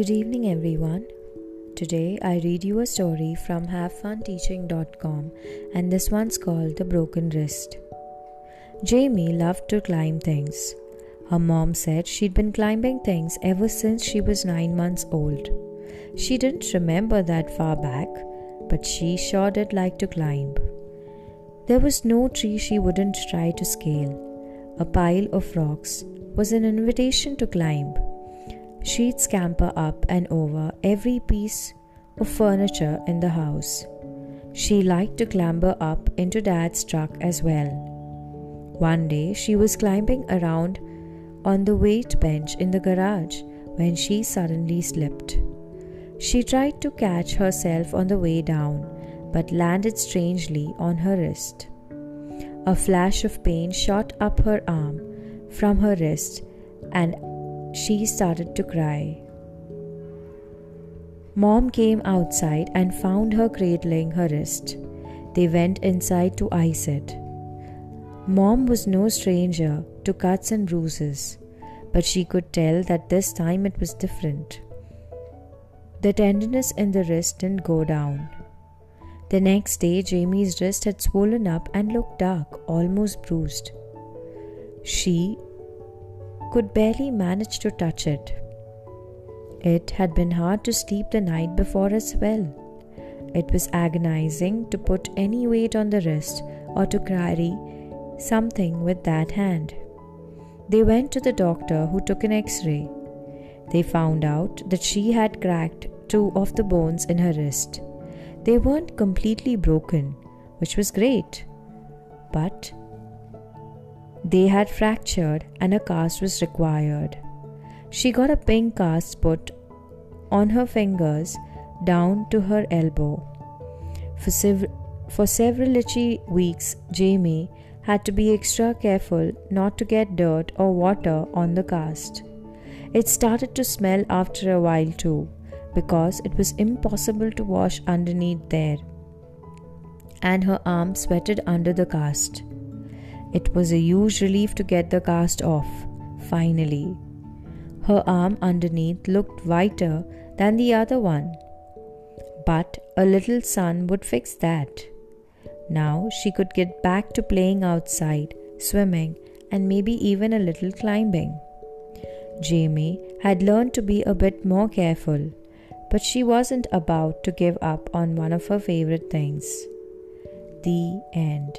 Good evening, everyone. Today I read you a story from HaveFunTeaching.com, and this one's called The Broken Wrist. Jamie loved to climb things. Her mom said she'd been climbing things ever since she was nine months old. She didn't remember that far back, but she sure did like to climb. There was no tree she wouldn't try to scale. A pile of rocks was an invitation to climb. She'd scamper up and over every piece of furniture in the house. She liked to clamber up into Dad's truck as well. One day she was climbing around on the weight bench in the garage when she suddenly slipped. She tried to catch herself on the way down, but landed strangely on her wrist. A flash of pain shot up her arm from her wrist, and she started to cry. Mom came outside and found her cradling her wrist. They went inside to ice it. Mom was no stranger to cuts and bruises, but she could tell that this time it was different. The tenderness in the wrist didn't go down. The next day, Jamie's wrist had swollen up and looked dark, almost bruised. She could barely manage to touch it. It had been hard to sleep the night before as well. It was agonizing to put any weight on the wrist or to carry something with that hand. They went to the doctor who took an x ray. They found out that she had cracked two of the bones in her wrist. They weren't completely broken, which was great, but they had fractured and a cast was required. She got a pink cast put on her fingers down to her elbow. For, sev- for several itchy weeks, Jamie had to be extra careful not to get dirt or water on the cast. It started to smell after a while too, because it was impossible to wash underneath there. And her arm sweated under the cast. It was a huge relief to get the cast off, finally. Her arm underneath looked whiter than the other one. But a little sun would fix that. Now she could get back to playing outside, swimming, and maybe even a little climbing. Jamie had learned to be a bit more careful, but she wasn't about to give up on one of her favorite things. The end.